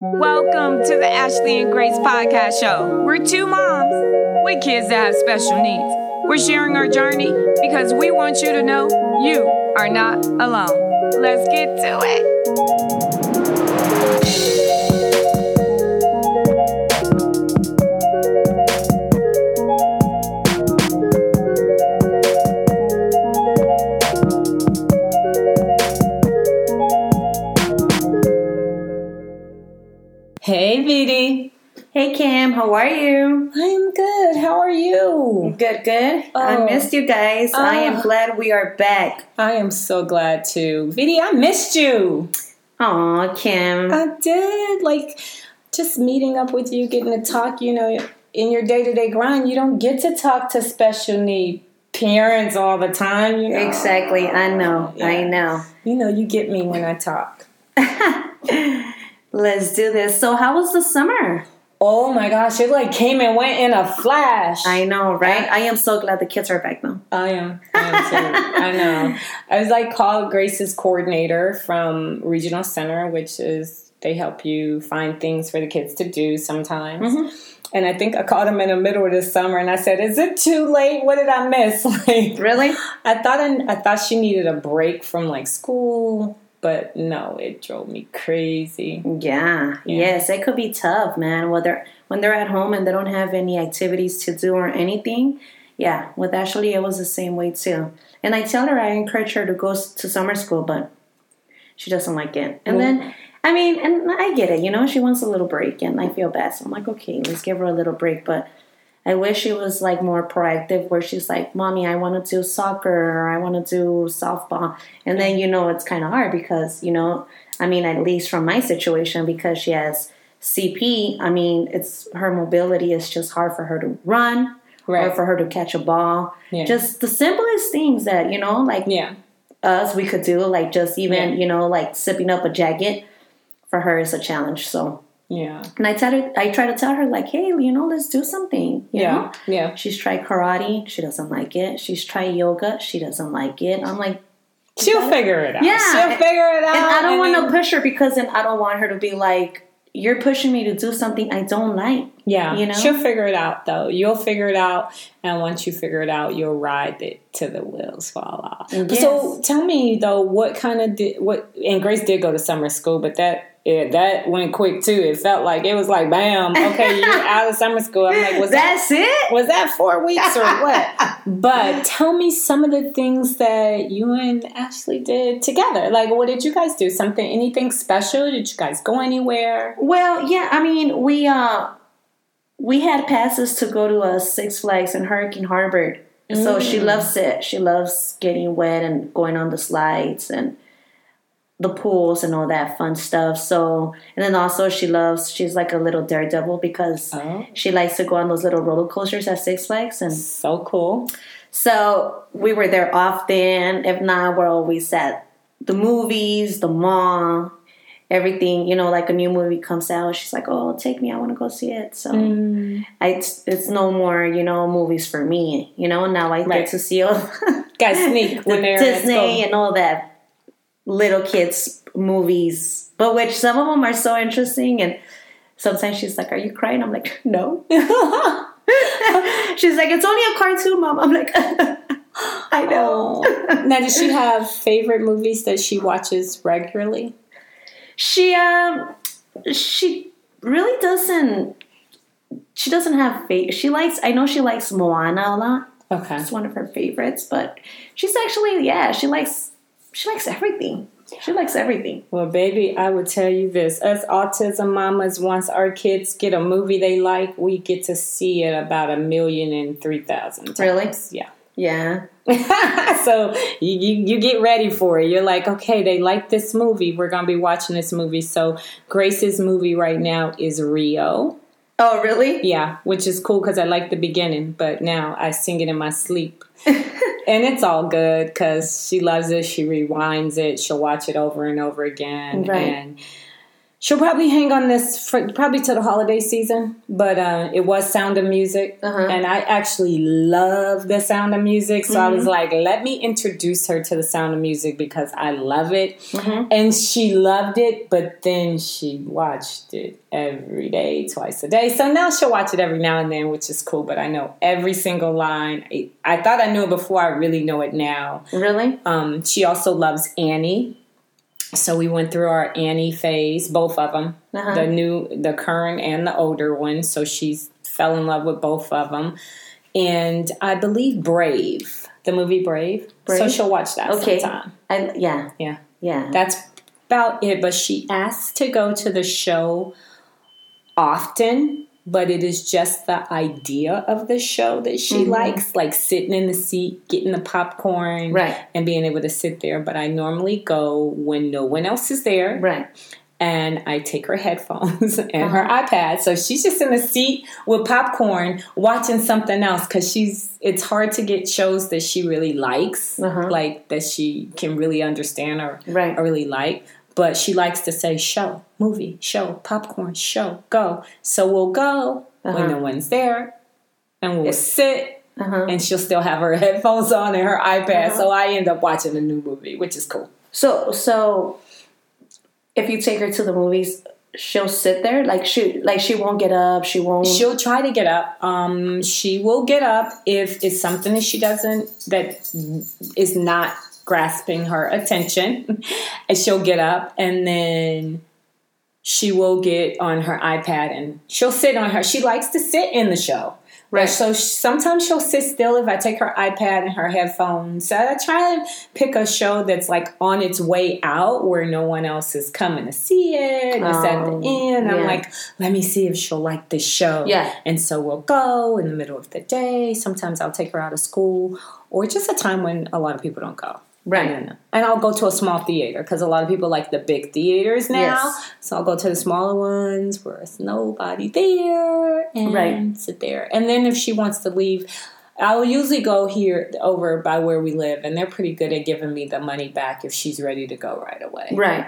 Welcome to the Ashley and Grace podcast show. We're two moms with kids that have special needs. We're sharing our journey because we want you to know you are not alone. Let's get to it. How are you? I'm good. How are you? Good, good. I Oh. missed you guys. I am Oh. glad we are back. I am so glad too. Vidi, I missed you. Aw, Kim. I did. Like, just meeting up with you, getting to talk, you know, in your day to day grind, you don't get to talk to special need parents all the time, you know. exactly. I know. I know. You know, you get me when I talk. Let's do this. So, how was the summer? Oh my gosh, it like came and went in a flash. I know, right? I am so glad the kids are back though. I am. I am too. I know. I was like called Grace's coordinator from Regional Center, which is they help you find things for the kids to do sometimes. Mm-hmm. And I think I called him in the middle of the summer, and I said, "Is it too late? What did I miss?" Like, Really? I thought I, I thought she needed a break from like school, but no, it drove me crazy. Yeah. Yes, it could be tough, man. Whether when they're at home and they don't have any activities to do or anything. Yeah, with Ashley, it was the same way too. And I tell her I encourage her to go to summer school, but she doesn't like it. And mm. then, I mean, and I get it, you know, she wants a little break, and I feel bad. So I'm like, okay, let's give her a little break. But I wish she was like more proactive, where she's like, "Mommy, I want to do soccer, or I want to do softball," and then you know it's kind of hard because you know, I mean, at least from my situation, because she has CP, I mean, it's her mobility is just hard for her to run right. or for her to catch a ball. Yeah. Just the simplest things that you know, like Yeah. us, we could do, like just even Yeah. you know, like sipping up a jacket. For her is a challenge. So, Yeah. and I tell her, I try to tell her like, hey, you know, let's do something. You Yeah. know? Yeah. She's tried karate. She doesn't like it. She's tried yoga. She doesn't like it. I'm like, She'll figure it out. Yeah. She'll figure it out. and I don't want to push her because then I don't want her to be like, you're pushing me to do something I don't like. Yeah, you know? she'll figure it out though. You'll figure it out, and once you figure it out, you'll ride it to the wheels fall off. Yes. So tell me though, what kind of did what? And Grace did go to summer school, but that yeah, that went quick too. It felt like it was like bam, okay, you're out of summer school. I'm like, was that That's it. was that four weeks or what? but tell me some of the things that you and Ashley did together. Like, what did you guys do? Something, anything special? Did you guys go anywhere? Well, yeah, I mean, we uh we had passes to go to a Six Flags in Hurricane Harbor. So she loves it. She loves getting wet and going on the slides and the pools and all that fun stuff. So, and then also she loves, she's like a little daredevil because Oh. she likes to go on those little roller coasters at Six Flags. And So cool. so we were there often. If not, we're always at the movies, the mall, everything. You know, like a new movie comes out, she's like, "Oh, take me! I want to go see it." So mm. I, it's, it's no more, you know, movies for me. You know, now I Right. get to see all Guys sneak when they're Disney and all that little kids movies, but which some of them are so interesting and. Sometimes she's like, "Are you crying?" I'm like, "No." she's like, "It's only a cartoon, mom." I'm like, "I know." Oh. now, does she have favorite movies that she watches regularly? She um she really doesn't she doesn't have favorite. She likes I know she likes Moana a lot. Okay. It's one of her favorites, but she's actually yeah, she likes she likes everything. She likes everything. Well, baby, I would tell you this. Us autism mamas, once our kids get a movie they like, we get to see it about a million and three thousand times. Really? Yeah. Yeah. so you, you you get ready for it. You're like, okay, they like this movie. We're gonna be watching this movie. So Grace's movie right now is Rio. Oh, really? Yeah, which is cool because I like the beginning, but now I sing it in my sleep. and it's all good because she loves it. She rewinds it. She'll watch it over and over again. Right. And she'll probably hang on this for probably to the holiday season. But uh, it was Sound of Music, Uh-huh. and I actually love the Sound of Music. So I was Mm-hmm. like, let me introduce her to the Sound of Music because I love it, Mm-hmm. and she loved it. But then she watched it every day, twice a day. So now she'll watch it every now and then, which is cool. But I know every single line. I, I thought I knew it before. I really know it now. Really? Um, she also loves Annie. So we went through our Annie phase, both of them, Uh-huh. the new, the current, and the older one. So she fell in love with both of them, and I believe Brave, the movie Brave. So she'll watch that Okay. sometime. I yeah. Yeah, Yeah. that's about it. But she asks to go to the show often. But it is just the idea of the show that she Mm-hmm. likes, like sitting in the seat, getting the popcorn, Right. and being able to sit there. But I normally go when no one else is there, right. and I take her headphones and her Uh-huh. iPad. So she's just in the seat with popcorn watching something else because she's. It's hard to get shows that she really likes, Uh-huh. like that she can really understand or Right. or really like. But she likes to say show, movie, show, popcorn, show, go. So we'll go Uh-huh. when no one's there, and we'll sit Uh-huh. and she'll still have her headphones on and her iPad. So I end up watching a new movie, which is cool. So so if you take her to the movies, she'll sit there like she like she won't get up. She won't. She'll try to get up. Um, she will get up if it's something that she doesn't that is not grasping her attention, and she'll get up and then she will get on her iPad and she'll sit on her. She likes to sit in the show. Right. So sometimes she'll sit still if I take her iPad and her headphones. So I try to pick a show that's like on its way out where no one else is coming to see it. And it's at the Oh, end. I'm like, let me see if she'll like this show. Yeah. And so we'll go in the middle of the day. Sometimes I'll take her out of school or just a time when a lot of people don't go. Right. And, and I'll go to a small theater because a lot of people like the big theaters now. Yes. So I'll go to the smaller ones where it's nobody there and Right. sit there. And then if she wants to leave, I'll usually go here over by where we live, and they're pretty good at giving me the money back if she's ready to go right away. right.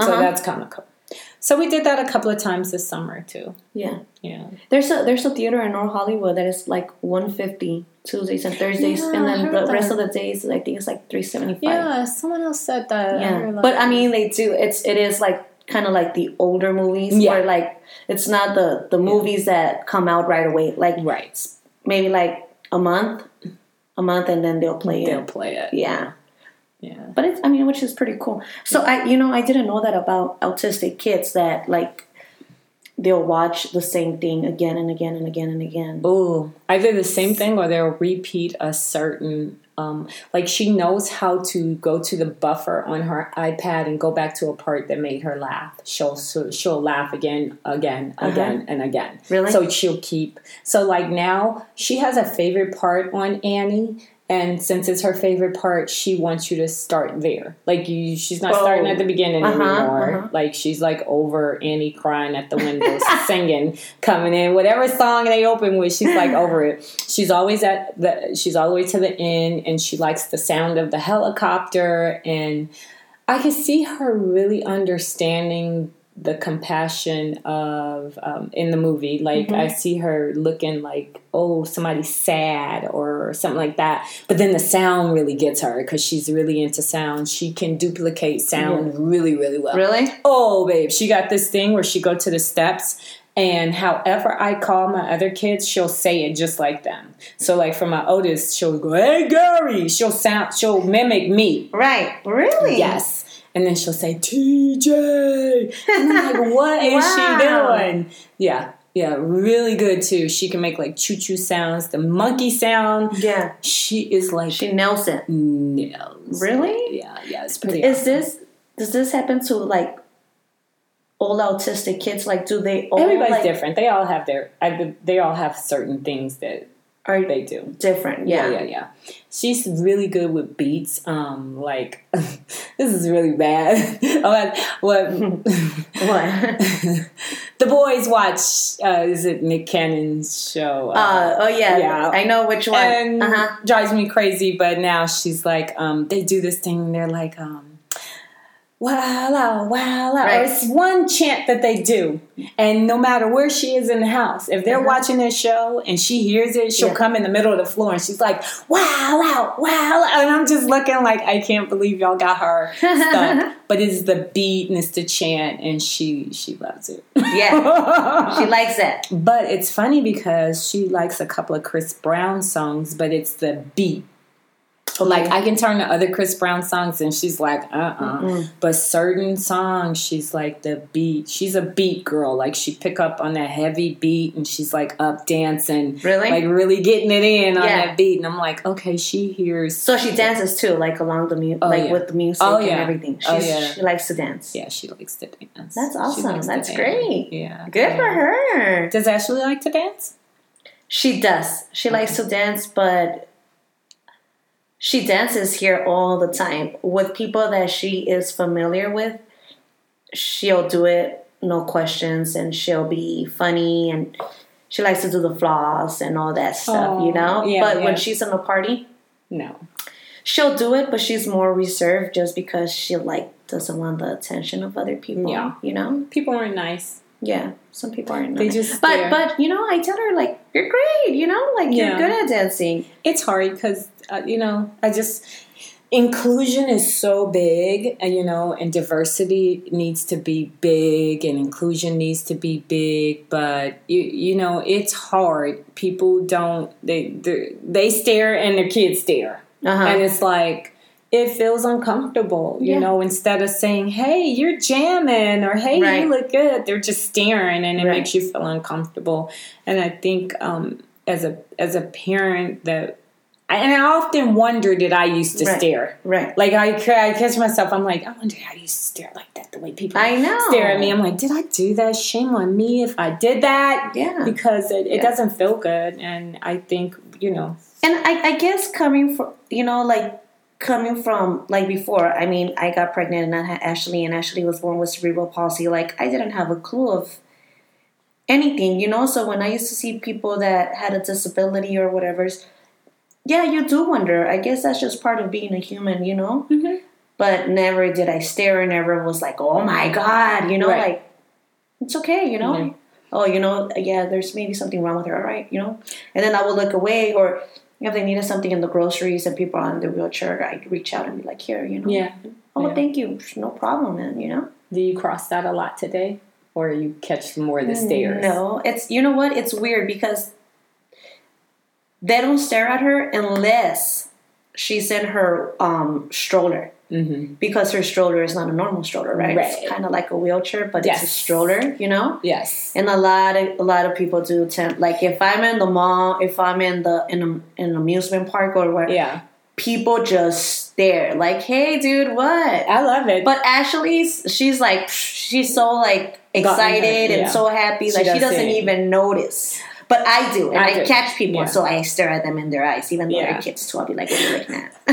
So Uh-huh. that's kind of cool. So we did that a couple of times this summer too. Yeah. Yeah. There's a there's a theater in North Hollywood that is like one fifty Tuesdays and Thursdays, Yeah, and then the rest of the days I think it's like three seventy five. Yeah, someone else said that. Yeah, heard but I mean they do. It's it is like kind of like the older movies Yeah. where like it's not the the movies that come out right away. Like right. maybe like a month, a month, and then they'll play They'll it. play it. Yeah, Yeah. but it's I mean which is pretty cool. So I you know I didn't know that about autistic kids that like they'll watch the same thing again and again and again and again. Ooh, either the same thing or they'll repeat a certain. Um, like she knows how to go to the buffer on her iPad and go back to a part that made her laugh. She'll she'll laugh again, again, again, and again. Uh-huh. Really? So she'll keep. So like now she has a favorite part on Annie. And since it's her favorite part, she wants you to start there. Like you, she's not starting Oh. at the beginning Uh-huh, anymore. uh-huh. Like she's like over Annie crying at the window, singing, coming in, whatever song they open with, she's like over it. She's always at the, she's all the way to the end, and she likes the sound of the helicopter. And I could see her really understanding the compassion of um, in the movie. Like I see her looking like, oh, somebody's sad or something like that. But then the sound really gets her because she's really into sound. She can duplicate sound really, really well. Really? Oh, babe, she got this thing where she go to the steps. And however I call my other kids, she'll say it just like them. So, like for my oldest, she'll go, "Hey, Gary." She'll sound, she'll mimic me. Right? Really? Yes. And then she'll say, TJ. And I'm like, what is Wow. she doing? Yeah. Yeah. Really good too. She can make like choo choo sounds, the monkey sound. Yeah. She is like She nails it. nails. Really? Yeah. Yeah. It's pretty. Is awesome. this does this happen to like all autistic kids? Like, do they all Everybody's like, different. They all have their, I, they all have certain things that are they do. different? Yeah, Yeah. yeah, yeah. She's really good with beats. Um, like this is really bad. what what What? the boys watch? Uh, is it Nick Cannon's show? uh, oh yeah, Yeah. I know which one. and Uh-huh. drives me crazy. But now she's like, um, they do this thing. And they're like, um, wow wow. Right. It's one chant that they do. And no matter where she is in the house, if they're Uh-huh. watching this show and she hears it, she'll Yeah. come in the middle of the floor and she's like, wow out, wow. And I'm just looking like, I can't believe y'all got her stuck. but it's the beat and it's the chant and she she loves it. Yeah, she likes it. But it's funny because she likes a couple of Chris Brown songs, but it's the beat. Like I can turn to other Chris Brown songs and she's like, uh uh But certain songs, she's like the beat. She's a beat girl. Like she pick up on that heavy beat and she's like up dancing. Really? Like really getting it in on Yeah. that beat. And I'm like, okay, she hears. So she dances too, like along the music, Oh, like yeah. with the music Oh, and everything. She's, Oh, yeah. She likes to dance. yeah, she likes to dance. That's awesome. That's great. Yeah. Good for her. Does Ashley like to dance? She does. She likes to dance, but she dances here all the time with people that she is familiar with. She'll do it, no questions, and she'll be funny and she likes to do the floss and all that stuff, you Oh, know. yeah, but yeah. when she's in a party, No. she'll do it, but she's more reserved just because she like doesn't want the attention of other people. Yeah. you know. People aren't nice. Yeah, some people aren't. They just but but you know, I tell her like you're great. You know, like Yeah. you're good at dancing. it's hard because uh, you know i just inclusion is so big and you know and diversity needs to be big and inclusion needs to be big but you you know it's hard people don't they they they stare and their kids stare Uh-huh. and it's like it feels uncomfortable you Yeah. know instead of saying hey you're jamming or hey Right. you look good they're just staring and it Right. makes you feel uncomfortable and i think um as a as a parent that and I often wonder did I used to Right. stare Right. like I, I catch myself I'm like I wonder how you stare like that the way people I know. stare at me I'm like did I do that shame on me if I did that Yeah. because it, it Yeah. doesn't feel good and I think you know And I, I guess coming from you know like coming from like before. I mean, I got pregnant and I had Ashley, and Ashley was born with cerebral palsy. Like I didn't have a clue of anything, you know. So when I used to see people that had a disability or whatever's, yeah, you do wonder. I guess that's just part of being a human, you know. Mhm. But never did I stare. And never was like, oh my god, you know, Right. like it's okay, you know. Yeah. Oh, you know, yeah, there's maybe something wrong with her, all right, you know. And then I would look away, or if they needed something in the groceries and people are on the wheelchair, I'd reach out and be like, here, you know. yeah Oh, Yeah. thank you. No problem, man. You know. do you cross that a lot today or you catch more of the stares No, it's you know what? It's weird because they don't stare at her unless she's in her um, stroller mm-hmm. because her stroller is not a normal stroller, right? Right. It's kind of like a wheelchair, but it's a stroller, you know. yes And a lot of a lot of people do tend like if I'm in the mall, if I'm in the in, a, in an amusement park or where yeah people just stare like, "Hey, dude, what?" I love it But Ashley's, she's like, she's so like excited yeah. and so happy, She like she doesn't. doesn't even notice. But I do, and I I, catch people, Yeah. so I stare at them in their eyes, even though Yeah. they're kids too. I'll be like, "What are you looking at?"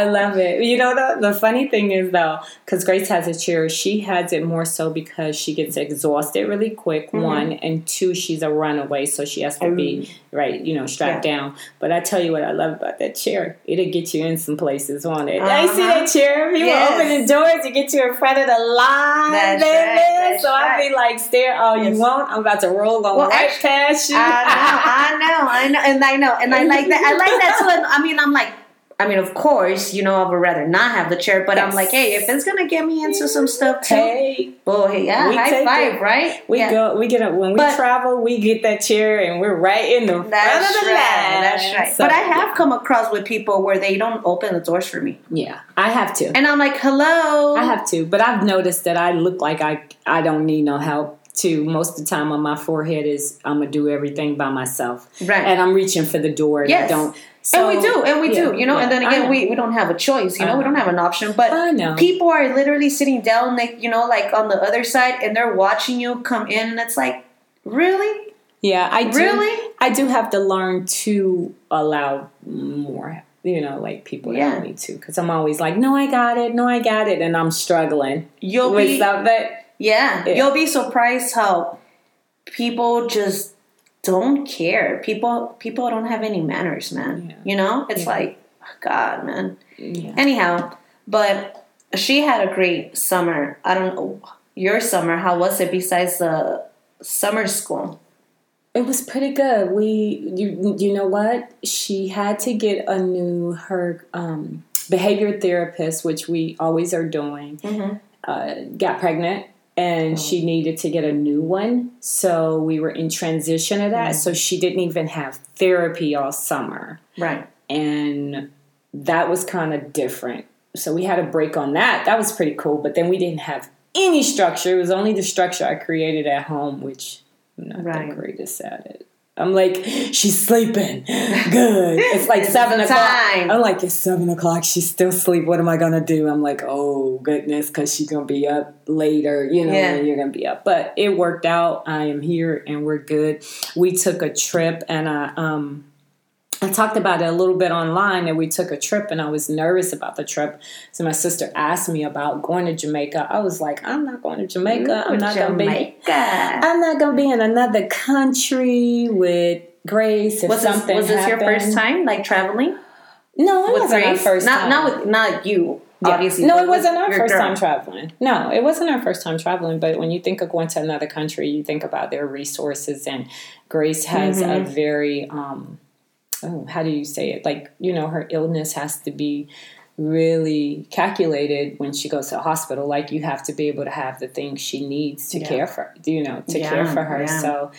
I love it. You know, the, the funny thing is, though, because Grace has a chair, she has it more so because she gets exhausted really quick, Mm-hmm. one, and two, she's a runaway, so she has to be, right, you know, strapped Yeah. down. But I tell you what I love about that chair. It'll get you in some places, won't it? I see Uh-huh. that chair. People Yes. open the doors to get you in front of the line, That's right, that's so I'll be like, stare all Yes. you want. I'm about to roll on Well, right actually, past you. I know, I know, I know, and I know, and I like that. I like that too. And I mean, I'm like, I mean, of course, you know, I would rather not have the chair, but I'm like, hey, if it's gonna get me into some stuff too, Hey, hey, yeah, We high five, it. right? We yeah. go, we get up when we But- travel. We get that chair and we're right in the front That's of the right. line. That's right. So, but I have come across with people where they don't open the doors for me, yeah, I have to. and I'm like, hello. I have to, but I've noticed that I look like I I don't need no help. Too most of the time on my forehead is I'm gonna do everything by myself, Right. And I'm reaching for the door. And I don't. and we do, and we yeah, do, you know. yeah, and then again, know. we, we don't have a choice, you know. I we don't have an option. But I know. people are literally sitting down, like you know, like on the other side, and they're watching you come in, and it's like, really, Yeah, I do. Really? I do have to learn to allow more. You know, like people to Yeah. help me too, because I'm always like, no, I got it, no, I got it, and I'm struggling you'll with be, something. Yeah, Yeah. you'll be surprised how people just don't care. People people don't have any manners, man. Yeah. You know, it's Yeah. like, oh, God, man. Anyhow, but she had a great summer. I don't know your summer. How was it besides the summer school? It was pretty good. We, you, you know what? She had to get a new her um, behavior therapist, which we always are doing. Mm-hmm. Uh, got pregnant, and she oh. needed to get a new one. So we were in transition of that. Mm. So she didn't even have therapy all summer, Right. and that was kind of different. So we had a break on that. That was pretty cool. But then we didn't have any structure. It was only the structure I created at home, which I'm not Right. the greatest at it. I'm like, she's sleeping. Good. It's like seven o'clock. time. I'm like, it's seven o'clock. She's still asleep. What am I gonna do? I'm like, oh goodness, because she's gonna be up later. You know, Yeah. you're gonna be up. But it worked out. I am here, and we're good. We took a trip, and I um. I talked about it a little bit online and we took a trip and I was nervous about the trip. So my sister asked me about going to Jamaica. I was like, I'm not going to Jamaica. I'm not going to be I'm not to be in another country with Grace if Was this, something was this your first time, like traveling No, it with wasn't our Grace? first not time. not with not you, Yeah. obviously. No, it wasn't our first girl. time traveling. No, it wasn't our first time traveling. But when you think of going to another country, you think about their resources. And Grace has a Mm-hmm. very, um, oh, how do you say it? Like, you know, her illness has to be really calculated when she goes to the hospital. Like, you have to be able to have the things she needs to Yeah. care for, you know, to Yeah, care for her. yeah. So,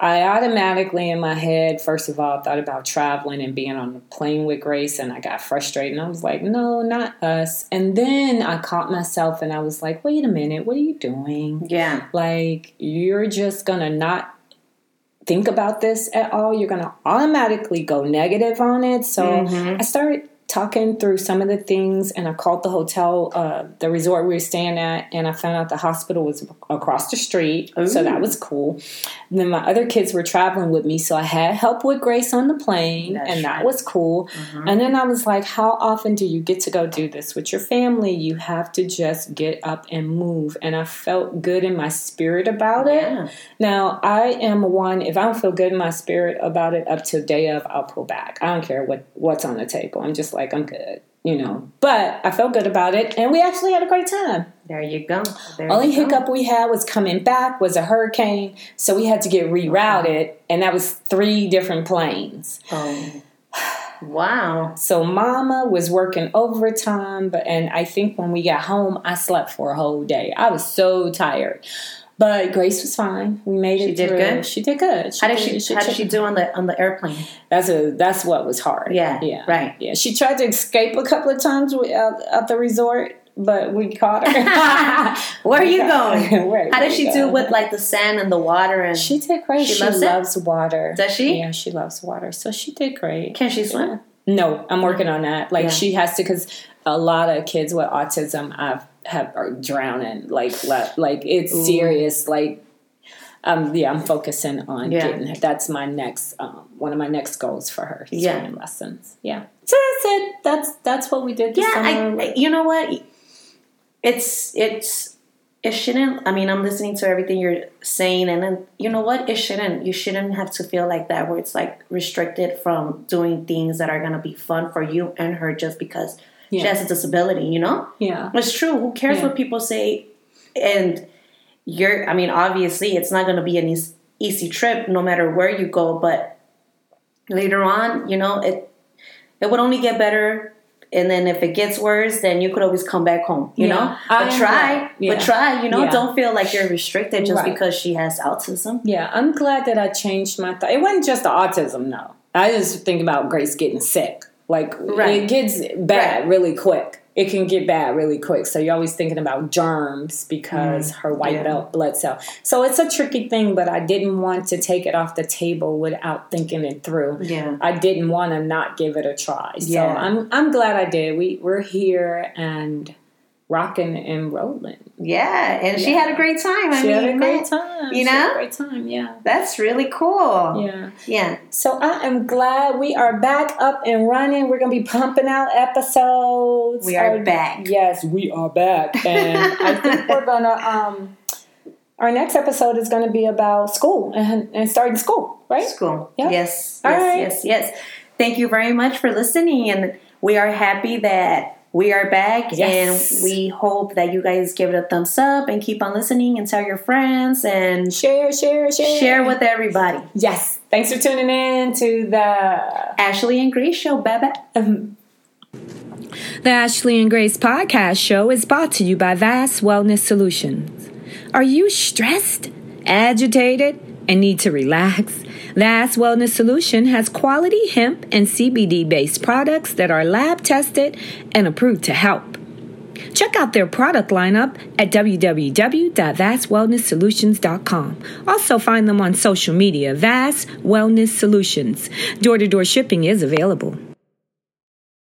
I automatically in my head, first of all, thought about traveling and being on the plane with Grace, and I got frustrated. And I was like, no, not us. And then I caught myself and I was like, wait a minute, what are you doing? Yeah, Like, you're just gonna not think about this at all. You're gonna automatically go negative on it. So Mm-hmm. I started talking through some of the things and I called the hotel, uh, the resort we were staying at, and I found out the hospital was across the street. So that was cool. And then my other kids were traveling with me, so I had help with Grace on the plane, That's and that right. was cool. And then I was like, how often do you get to go do this with your family? You have to just get up and move. And I felt good in my spirit about it. Yeah. Now, I am one, if I don't feel good in my spirit about it up to day of, I'll pull back. I don't care what, what's on the table. I'm just like, I'm good, you know. But I felt good about it, and we actually had a great time. there you go. There Only you go. hiccup we had was coming back was a hurricane, so we had to get rerouted, and that was three different planes. Oh. Wow. So Mama was working overtime, but and I think when we got home, I slept for a whole day. I was so tired, but Grace was fine. We made it. She did through. good? She did good. How did she? How did she do on the on the airplane? That's a that's what was hard. Yeah, yeah, right. Yeah, she tried to escape a couple of times out, at the resort, but we caught her. Where are you going? Where How did she do with like the sand and the water and? She did great. She She, loves loves water. Does she? Yeah, she loves water. So she did great. Can she swim? No, I'm working on that. Like Yeah. she has to, because a lot of kids with autism I've have are drowning. Like le- like it's Ooh. serious. Like um yeah, I'm focusing on Yeah. getting her. That's my next um one of my next goals for her. Yeah. Swimming lessons. Yeah. So that's it. That's that's what we did this Yeah. I, I- you know what? It's it's it shouldn't. I mean, I'm listening to everything you're saying, and then you know what? It shouldn't. You shouldn't have to feel like that, where it's like restricted from doing things that are gonna be fun for you and her just because she has a disability. You know, yeah. it's true. Who cares Yeah. what people say? And you're. I mean, obviously, it's not gonna be an eas- easy trip, no matter where you go. But later on, you know, it it would only get better. And then if it gets worse, then you could always come back home, you Yeah. know. I But try. Yeah. but try, you know. Yeah. Don't feel like you're restricted just Right. because she has autism. Yeah, I'm glad that I changed my thought. It wasn't just the autism, no. I just think about Grace getting sick. Like Right. it gets bad Right. really quick. It can get bad really quick. So you're always thinking about germs because mm, her white yeah. belt blood cell. So it's a tricky thing, but I didn't want to take it off the table without thinking it through. Yeah. I didn't want to not give it a try. So Yeah. I'm I'm glad I did. We we're here and rocking and rolling. Yeah, and she had a great time. I She mean, had a great time. you She had know? a great time. Yeah. that's really cool. Yeah. Yeah. So I am glad we are back up and running. We're gonna be pumping out episodes. We are back. Yes, we are back, and I think we're gonna. Um, our next episode is gonna be about school and, and starting school, right? School. Yeah. Yes. All Yes. right. Yes. Yes. Thank you very much for listening, and we are happy that we are back Yes. and we hope that you guys give it a thumbs up and keep on listening and tell your friends and Share, share, share. share with everybody. Yes. Thanks for tuning in to the. Ashley and Grace show, baby. Um, The Ashley and Grace podcast show is brought to you by Vast Wellness Solutions. Are you stressed, agitated, and need to relax? Vast Wellness Solution has quality hemp and CBD based products that are lab tested and approved to help. Check out their product lineup at www.vastwellnesssolutions.com. Also find them on social media, Vast Wellness Solutions. Door to door shipping is available.